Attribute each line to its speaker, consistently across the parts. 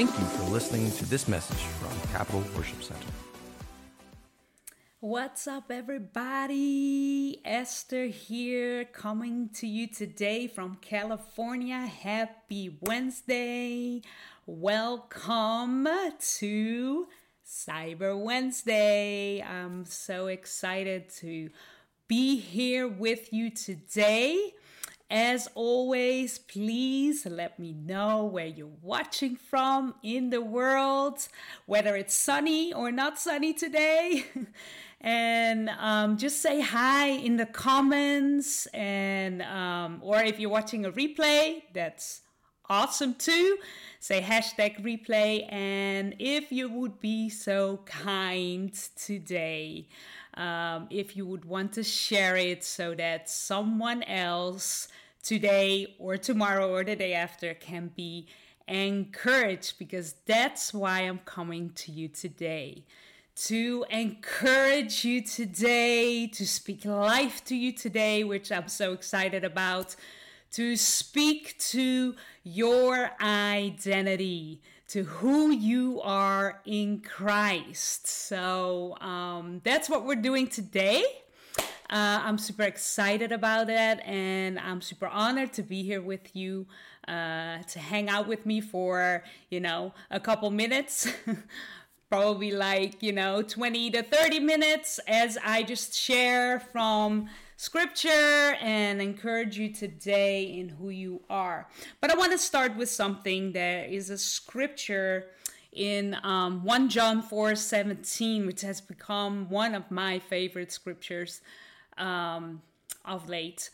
Speaker 1: Thank you for listening to this message from Capital Worship Center.
Speaker 2: What's up, everybody? Esther here, coming to you today from California. Happy Wednesday! Welcome to Cyber Wednesday. I'm so excited to be here with you today. As always, please let me know where you're watching from in the world, whether it's sunny or not sunny today. and um, just say hi in the comments and um, or if you're watching a replay that's awesome too. Say hashtag replay. And if you would be so kind today um, if you would want to share it so that someone else today or tomorrow or the day after can be encouraged because that's why i'm coming to you today. To encourage you today, to speak life to you today, which I'm so excited about, to speak to your identity, to who you are in Christ. So um, that's what we're doing today. Uh, I'm super excited about that, and I'm super honored to be here with you, uh, to hang out with me for, you know, a couple minutes. probably like, you know, 20 to 30 minutes as I just share from scripture and encourage you today in who you are. But I want to start with something. There is a scripture in um, 1 John 4 17, which has become one of my favorite scriptures um, of late.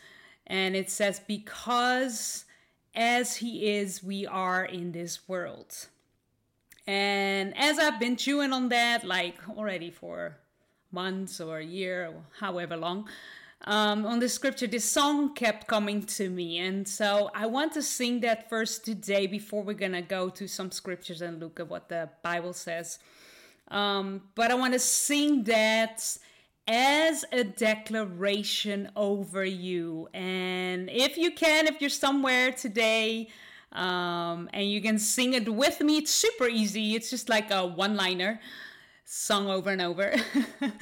Speaker 2: And it says, Because as he is, we are in this world. And as I've been chewing on that, like already for months or a year, or however long, um, on the scripture, this song kept coming to me. And so I want to sing that first today before we're going to go to some scriptures and look at what the Bible says. Um, but I want to sing that as a declaration over you. And if you can, if you're somewhere today, um, and you can sing it with me. It's super easy. It's just like a one-liner sung over and over.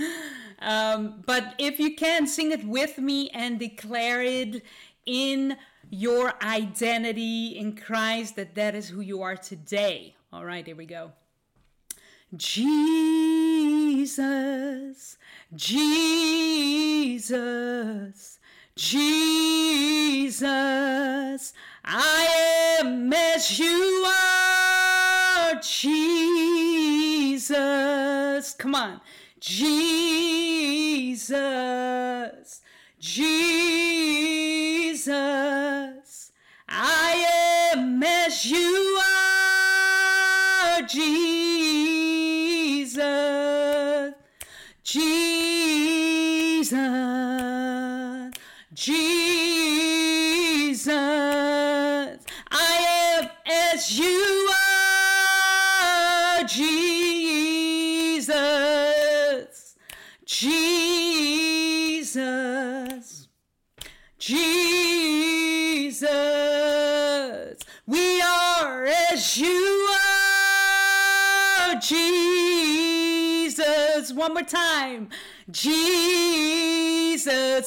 Speaker 2: um, but if you can, sing it with me and declare it in your identity in Christ that that is who you are today. All right, here we go. Jesus, Jesus, Jesus, I am as you are, Jesus. Come on. Jesus, Jesus, I am as you are, Jesus, Jesus, Jesus, we are as you are, Jesus. One more time, Jesus.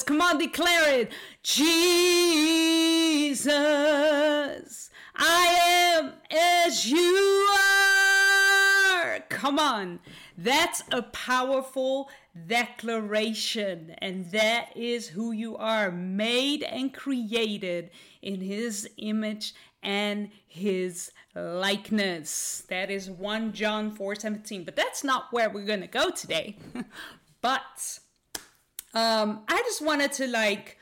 Speaker 2: Come on, declare it, Jesus. I am as you are. Come on. That's a powerful declaration, and that is who you are, made and created in His image and His likeness. That is 1 John 4 17. But that's not where we're going to go today. but um, I just wanted to like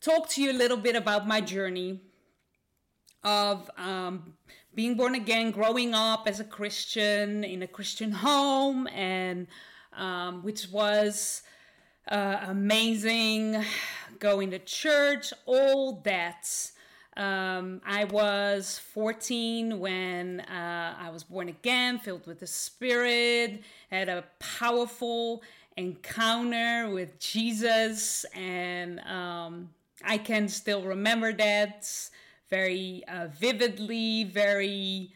Speaker 2: talk to you a little bit about my journey of um, being born again, growing up as a Christian in a Christian home, and um, which was uh, amazing. Going to church, all that. Um, I was 14 when uh, I was born again, filled with the Spirit, had a powerful encounter with Jesus, and um, I can still remember that very uh, vividly, very,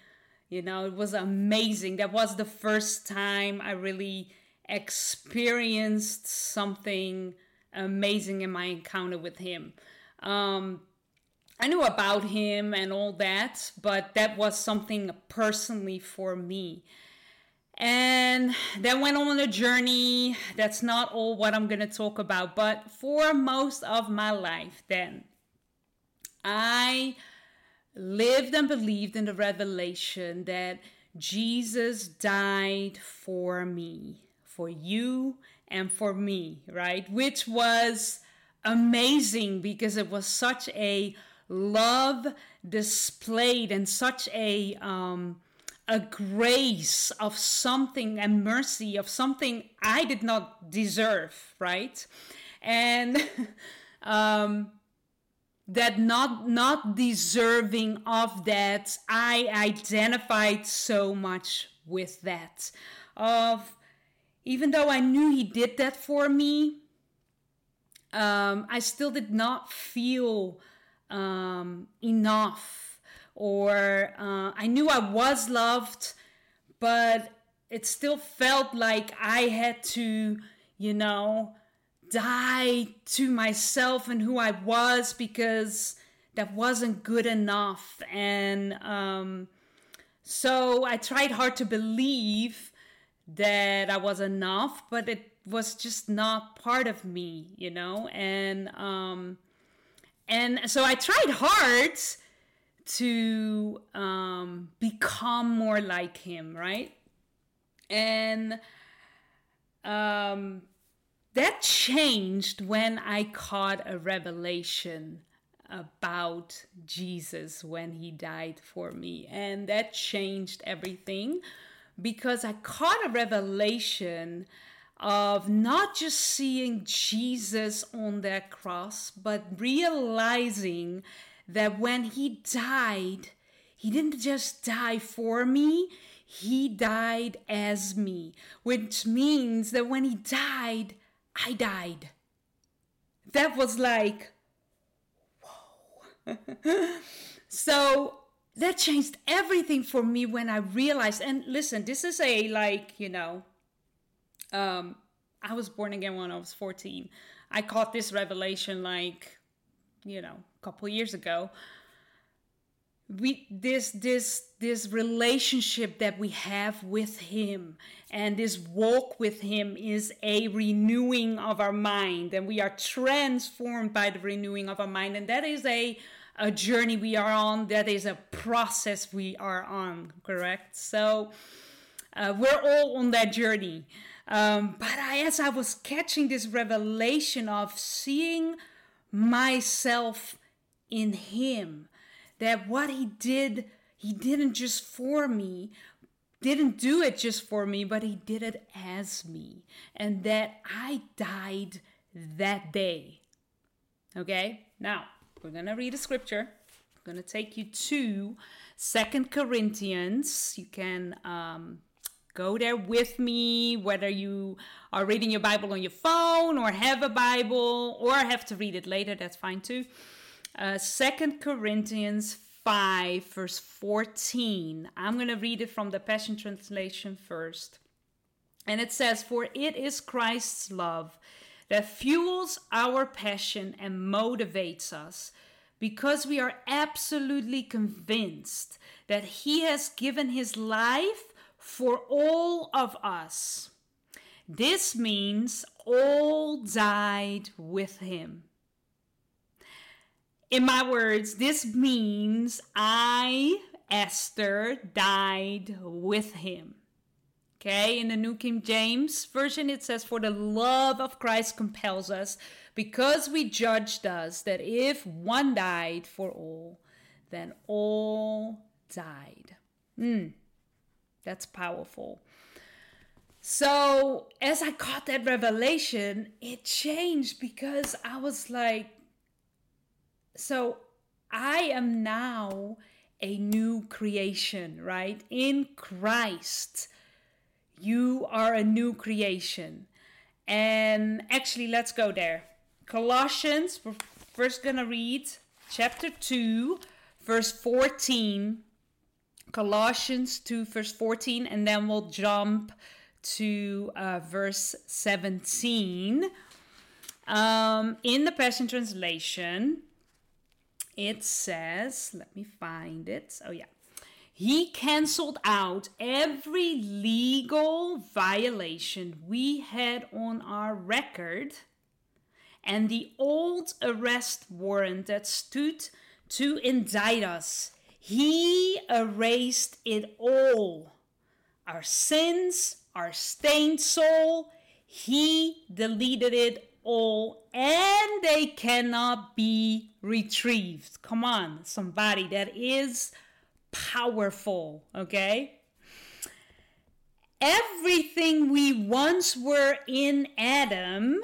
Speaker 2: You know, it was amazing. That was the first time I really experienced something amazing in my encounter with him. Um, I knew about him and all that, but that was something personally for me. And then went on a journey. That's not all what I'm going to talk about, but for most of my life, then I lived and believed in the revelation that Jesus died for me, for you, and for me, right? Which was amazing because it was such a love displayed and such a um, a grace of something and mercy of something I did not deserve, right? And um, that not not deserving of that, I identified so much with that. Of even though I knew he did that for me, um, I still did not feel um, enough, or uh, I knew I was loved, but it still felt like I had to, you know, die to myself and who I was because that wasn't good enough. And um, so I tried hard to believe that I was enough, but it was just not part of me, you know? And um, and so I tried hard to um, become more like him, right? And um, that changed when I caught a revelation about Jesus when he died for me. And that changed everything because I caught a revelation of not just seeing Jesus on that cross, but realizing that when he died, he didn't just die for me, he died as me, which means that when he died, I died. That was like, whoa. so that changed everything for me when I realized. And listen, this is a like, you know, um, I was born again when I was 14. I caught this revelation like, you know, a couple years ago. We this this this relationship that we have with him and this walk with him is a renewing of our mind. And we are transformed by the renewing of our mind. And that is a a journey we are on. That is a process we are on correct? So uh, we're all on that journey. Um, but I, as I was catching this revelation of seeing myself in Him, that what He did, He didn't just for me, didn't do it just for me, but He did it as me, and that I died that day. Okay, now we're gonna read a scripture. I'm gonna take you to Second Corinthians. You can um, go there with me, whether you are reading your Bible on your phone or have a Bible or have to read it later, that's fine too. Uh, Corinthians 5, verse 14. I'm going to read it from the Passion Translation first. And it says, For it is Christ's love that fuels our passion and motivates us because we are absolutely convinced that He has given His life for all of us. This means all died with him. In my words, this means I, Esther, died with him. Okay, in the New King James Version, it says, For the love of Christ compels us, because we judged us that if one died for all, then all died. Mm. That's powerful. So, as I caught that revelation, it changed because I was like, so I am now a new creation, right? In Christ, you are a new creation. And actually, let's go there. Colossians, we're first gonna read chapter 2, verse 14 Colossians 2, verse 14, and then we'll jump to uh, verse 17. Um, in the Passion Translation, it says, let me find it. Oh, yeah. He canceled out every legal violation we had on our record and the old arrest warrant that stood to indict us. He erased it all. Our sins, our stained soul, He deleted it all, and they cannot be retrieved. Come on, somebody that is powerful, okay? Everything we once were in Adam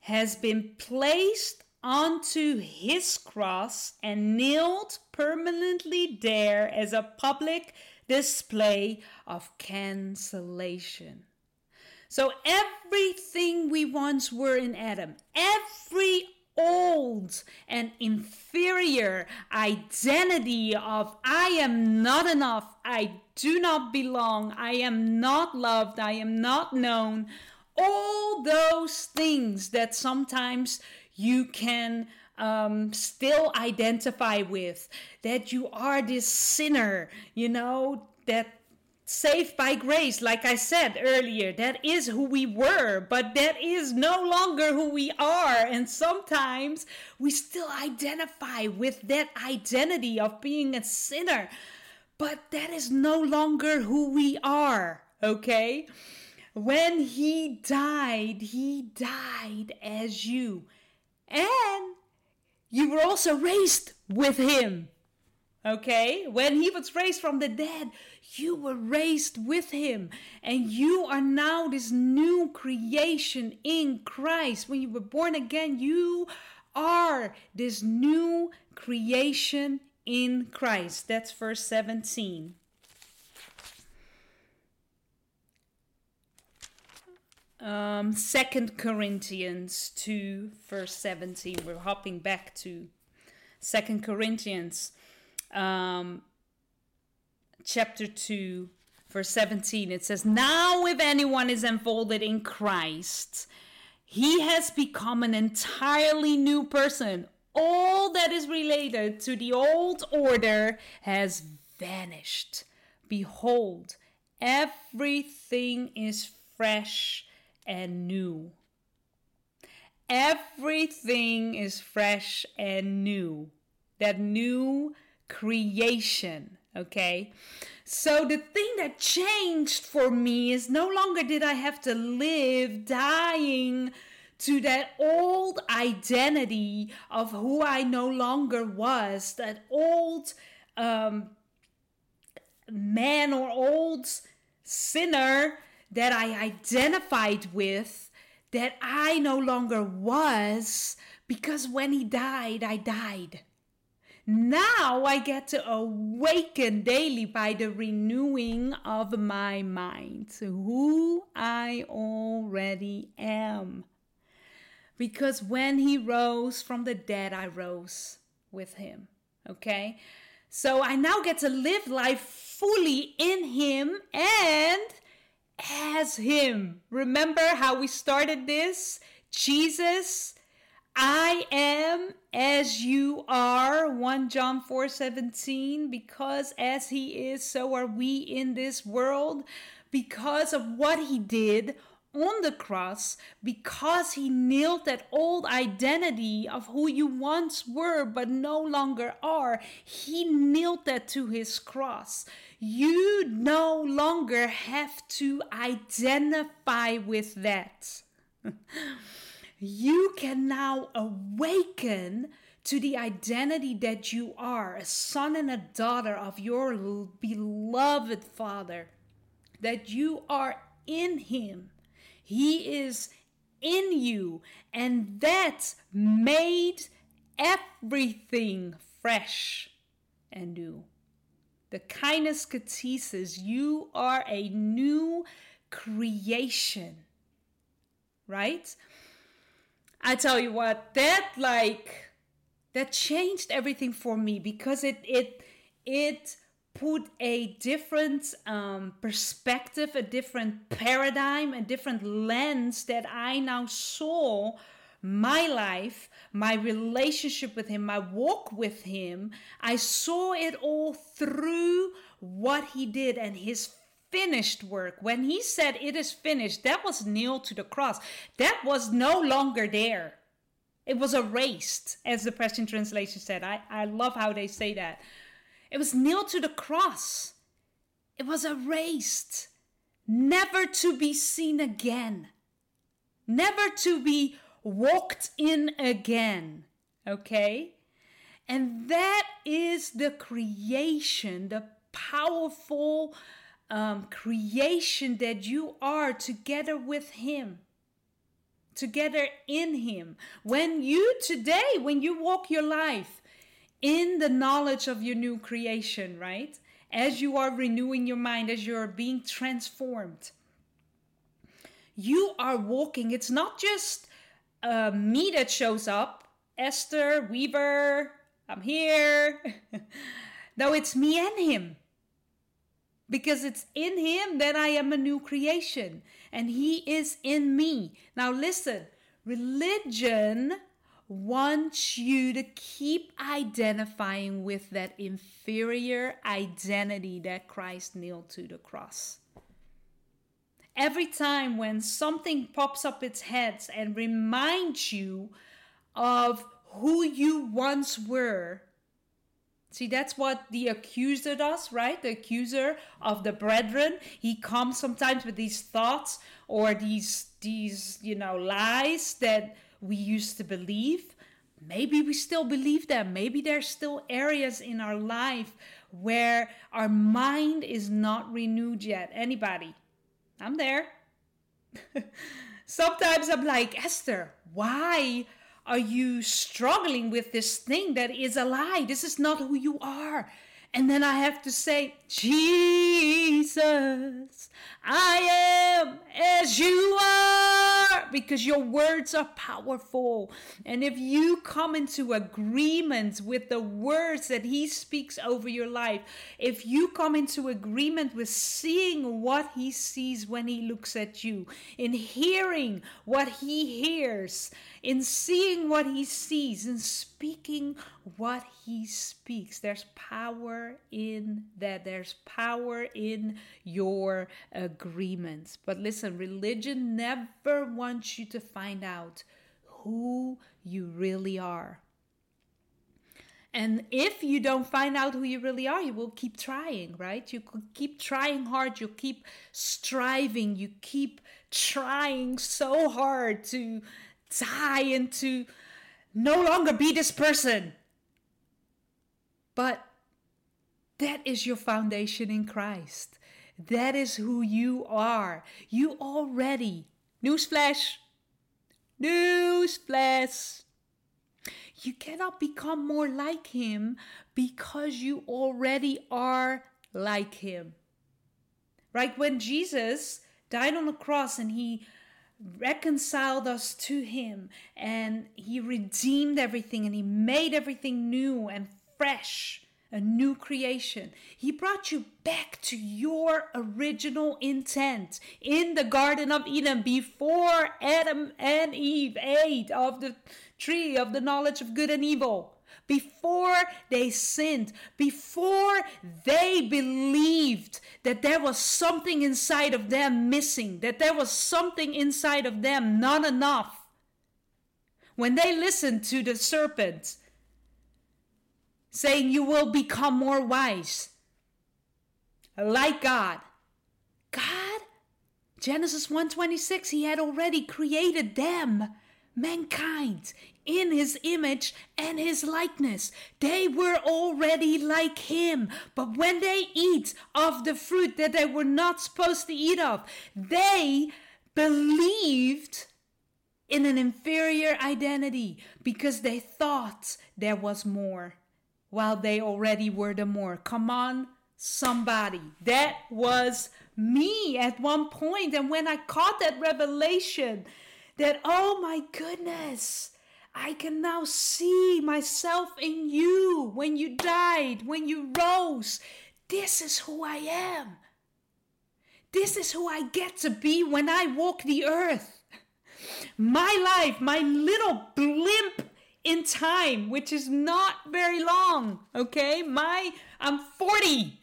Speaker 2: has been placed onto his cross and nailed permanently there as a public display of cancellation. So, everything we once were in Adam, every old and inferior identity of I am not enough, I do not belong, I am not loved, I am not known, all those things that sometimes you can um, still identify with, that you are this sinner, you know, that saved by grace, like I said earlier, that is who we were, but that is no longer who we are. And sometimes we still identify with that identity of being a sinner, but that is no longer who we are, okay? When he died, he died as you. And you were also raised with him. Okay? When he was raised from the dead, you were raised with him. And you are now this new creation in Christ. When you were born again, you are this new creation in Christ. That's verse 17. um, 2 Corinthians 2, verse 17. We're hopping back to 2 Corinthians um, chapter 2, verse 17. It says, Now if anyone is enfolded in Christ, he has become an entirely new person. All that is related to the old order has vanished. Behold, everything is fresh and new. Everything is fresh and new. That new creation, okay? So the thing that changed for me is no longer did I have to live dying to that old identity of who I no longer was, that old um, man or old sinner that I identified with that I no longer was because when he died, I died. Now I get to awaken daily by the renewing of my mind to who I already am. Because when he rose from the dead, I rose with him. Okay? So I now get to live life fully in him and as him. Remember how we started this? Jesus, I am as you are. 1 John 4 17. Because as he is, so are we in this world. Because of what he did on the cross, because he nailed that old identity of who you once were but no longer are, he nailed that to his cross you no longer have to identify with that. you can now awaken to the identity that you are a son and a daughter of your beloved Father, that you are in Him. He is in you, and that made everything fresh and new. The kindness catesis, you are a new creation. Right? I tell you what, that like that changed everything for me because it it it put a different um, perspective, a different paradigm, a different lens that I now saw my life, my relationship with Him, my walk with Him. I saw it all through what He did and His finished work. When He said it is finished, that was nailed to the cross. That was no longer there. It was erased, as the Passion Translation said. I, I love how they say that. It was nailed to the cross. It was erased, never to be seen again, never to be walked in again. Okay? And that is the creation, the powerful um, creation that you are together with Him, together in Him. When you today, when you walk your life in the knowledge of your new creation, right? As you are renewing your mind, as you are being transformed, you are walking. It's not just uh, me that shows up, Esther, Weaver, I'm here. no, it's me and him. Because it's in him that I am a new creation and he is in me. Now, listen, religion wants you to keep identifying with that inferior identity that Christ nailed to the cross every time when something pops up its head and reminds you of who you once were. See, that's what the accuser does, right? The accuser of the brethren. He comes sometimes with these thoughts or these these, you know, lies that we used to believe. Maybe we still believe them. Maybe there's still areas in our life where our mind is not renewed yet. Anybody? I'm there. Sometimes I'm like, Esther, why are you struggling with this thing that is a lie? This is not who you are. And then I have to say, Jesus, I am as you are, because your words are powerful. And if you come into agreement with the words that He speaks over your life, if you come into agreement with seeing what He sees when He looks at you, in hearing what He hears, in seeing what He sees, in speaking what He speaks, there's power in that. There's power in your agreements. But listen, religion never wants you to find out who you really are. And if you don't find out who you really are, you will keep trying, right? You keep trying hard, you keep striving, you keep trying so hard to die and to no longer be this person. But that is your foundation in Christ. That is who you are. You already, newsflash, newsflash, you cannot become more like Him because you already are like Him. Right? When Jesus died on the cross and He reconciled us to Him and He redeemed everything and He made everything new and fresh a new creation. He brought you back to your original intent in the Garden of Eden before Adam and Eve ate of the tree of the knowledge of good and evil. Before they sinned, before they believed that there was something inside of them missing, that there was something inside of them not enough. When they listened to the serpent, saying you will become more wise like God. God, Genesis 1:26, he had already created them, mankind, in his image and his likeness. They were already like him. But when they eat of the fruit that they were not supposed to eat of, they believed in an inferior identity because they thought there was more while they already were the more. Come on, somebody. That was me at one point. And when I caught that revelation, that, oh my goodness, I can now see myself in you when you died, when you rose. This is who I am. This is who I get to be when I walk the earth. My life, my little blimp in time, which is not very long, okay? My I'm 40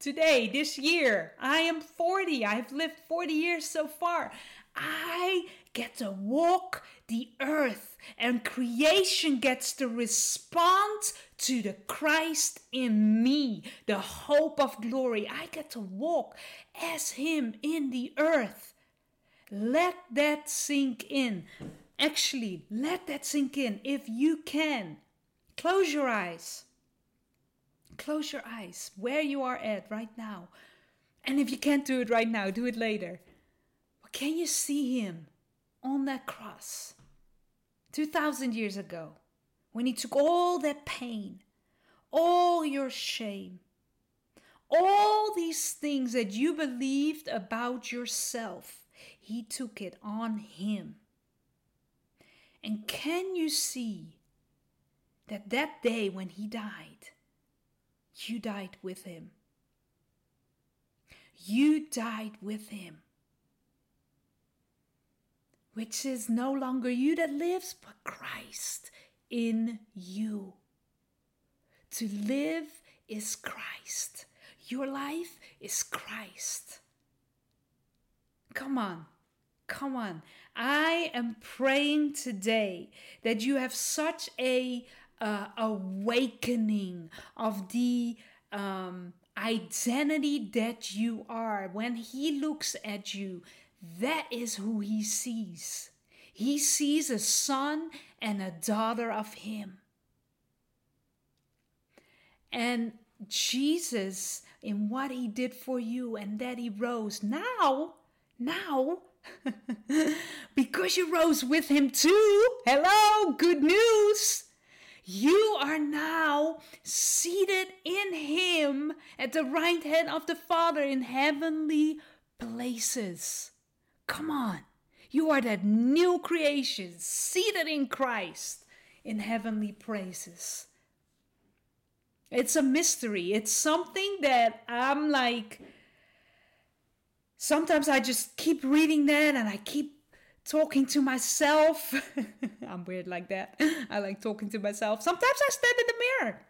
Speaker 2: today, this year. I am 40. I've lived 40 years so far. I get to walk the earth, and creation gets to respond to the Christ in me, the hope of glory. I get to walk as Him in the earth. Let that sink in. Actually, let that sink in if you can. Close your eyes. Close your eyes where you are at right now. And if you can't do it right now, do it later. But can you see him on that cross 2,000 years ago when he took all that pain, all your shame, all these things that you believed about yourself? He took it on him. And can you see that that day when he died, you died with him? You died with him. Which is no longer you that lives, but Christ in you. To live is Christ. Your life is Christ. Come on. Come on. I am praying today that you have such a uh, awakening of the um, identity that you are. When He looks at you, that is who He sees. He sees a son and a daughter of Him. And Jesus, in what He did for you and that He rose, now, now, because you rose with him too. Hello, good news. You are now seated in him at the right hand of the Father in heavenly places. Come on. You are that new creation seated in Christ in heavenly places. It's a mystery. It's something that I'm like, sometimes I just keep reading that and I keep talking to myself. I'm weird like that. I like talking to myself. Sometimes I stand in the mirror.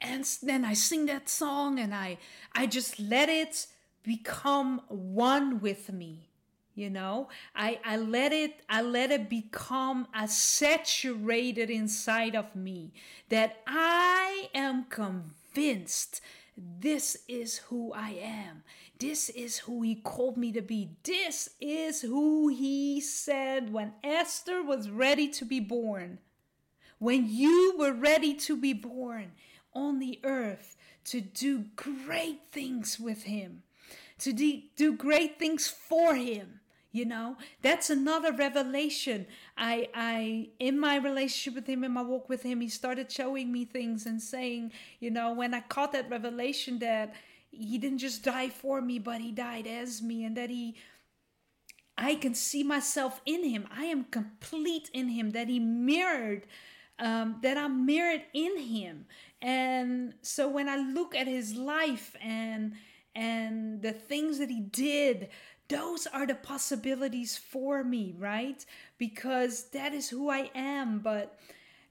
Speaker 2: And then I sing that song and I I just let it become one with me. You know, I, I let it I let it become a saturated inside of me that I am convinced this is who I am. This is who he called me to be. This is who he said when Esther was ready to be born. When you were ready to be born on the earth to do great things with him, to do great things for him you know that's another revelation i i in my relationship with him in my walk with him he started showing me things and saying you know when i caught that revelation that he didn't just die for me but he died as me and that he i can see myself in him. I am complete in him that he mirrored um, that i'm mirrored in him. And so when i look at his life and and the things that he did those are the possibilities for me, right? Because that is who I am, but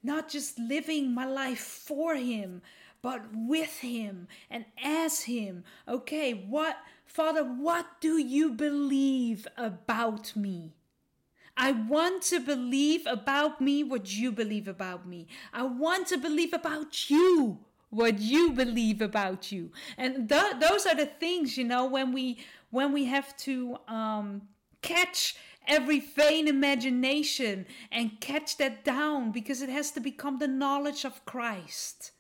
Speaker 2: not just living my life for Him, but with Him and as Him. Okay, what, Father, what do you believe about me? I want to believe about me what you believe about me. I want to believe about you what you believe about you. And th- those are the things, you know, when we when we have to um, catch every vain imagination and catch that down because it has to become the knowledge of Christ.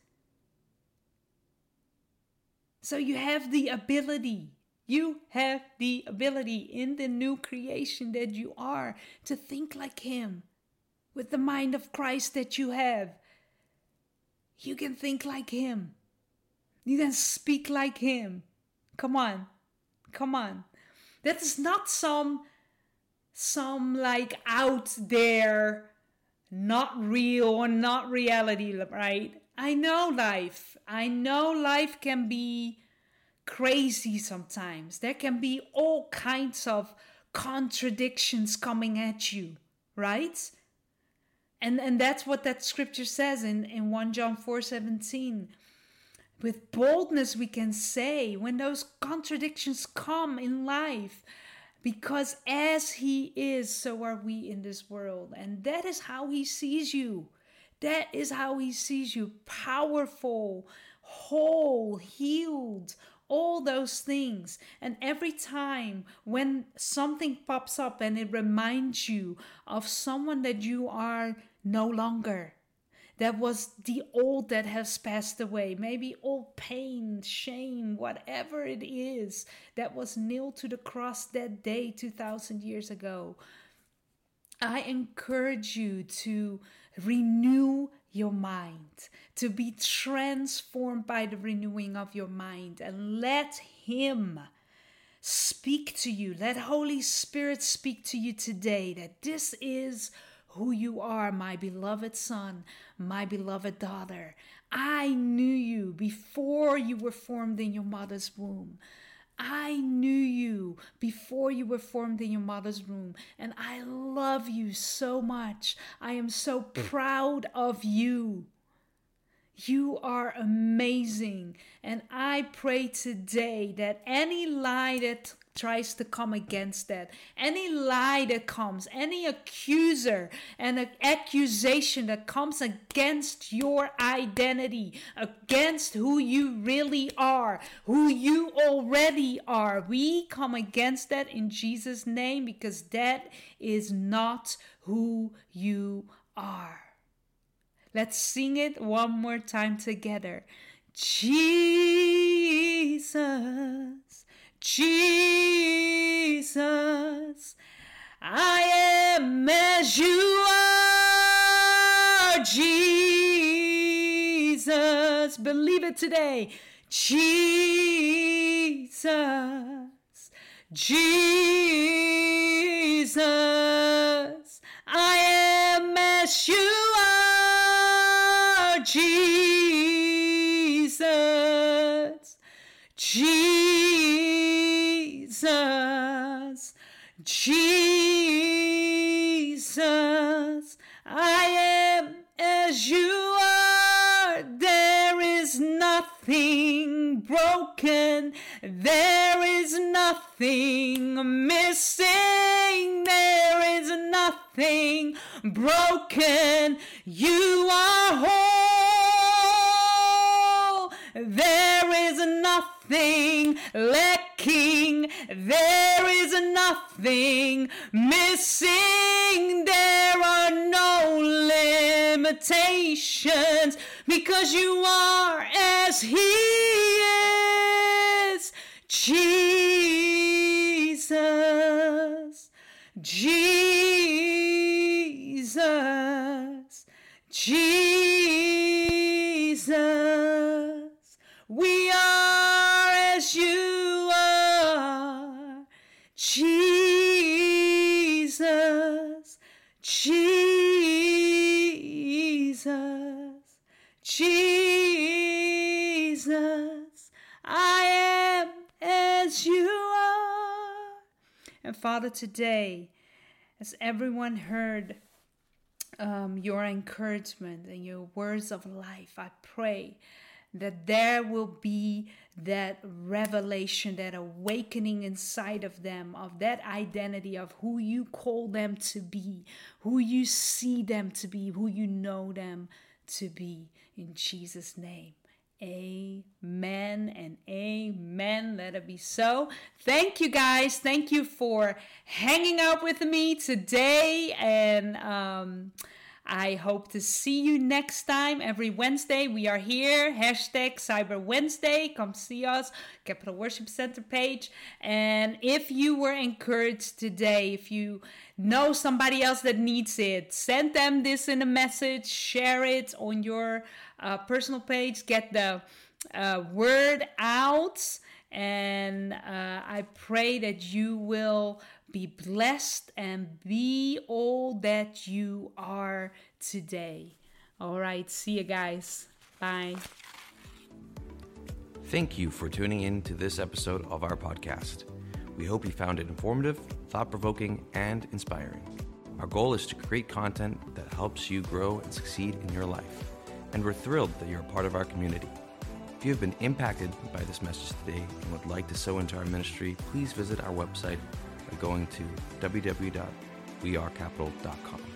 Speaker 2: So you have the ability, you have the ability in the new creation that you are to think like Him with the mind of Christ that you have. You can think like Him, you can speak like Him. Come on. Come on. That is not some some like out there not real or not reality, right? I know life. I know life can be crazy sometimes. There can be all kinds of contradictions coming at you, right? And and that's what that scripture says in, in 1 John 4 17. With boldness we can say when those contradictions come in life, because as he is, so are we in this world. And that is how he sees you. That is how he sees you powerful, whole, healed, all those things. And every time when something pops up and it reminds you of someone that you are no longer, that was the old that has passed away, maybe all pain, shame, whatever it is that was nailed to the cross that day 2000 years ago. I encourage you to renew your mind, to be transformed by the renewing of your mind, and let Him speak to you. Let Holy Spirit speak to you today that this is who you are, my beloved son, my beloved daughter. I knew you before you were formed in your mother's womb. I knew you before you were formed in your mother's womb, and I love you so much. I am so proud of you. You are amazing, and I pray today that any lie that tries to come against that. Any lie that comes, any accuser and an accusation that comes against your identity, against who you really are, who you already are, we come against that in Jesus' name because that is not who you are. Let's sing it one more time together. Jesus. Jesus, I am as you are, Jesus. Believe it today. Jesus, Jesus, nothing broken, there is nothing missing, there is nothing broken. You are whole. There is nothing lacking. There is nothing missing. There are no limitations because you are as He is. Jesus. Jesus. Jesus. We are Jesus. Jesus. I am as you are. And Father, today, as everyone heard um, your encouragement and your words of life, I pray that there will be that revelation, that awakening inside of them of that identity of who you call them to be, who you see them to be, who you know them to be. In Jesus' name. Amen and amen. Let it be so. Thank you guys. Thank you for hanging out with me today. And um, I hope to see you next time. Every Wednesday, we are here. Hashtag Cyber Wednesday. Come see us. Capital Worship Center page. And if you were encouraged today, if you know somebody else that needs it, send them this in a message, share it on your uh, personal page, get the uh, word out. And uh, I pray that you will be blessed and be all that you are today. All right, see you guys. Bye.
Speaker 1: Thank you for tuning in to this episode of our podcast. We hope you found it informative, thought provoking, and inspiring. Our goal is to create content that helps you grow and succeed in your life, and we're thrilled that you're a part of our community. If you have been impacted by this message today and would like to sow into our ministry, please visit our website by going to www.wearecapital.com.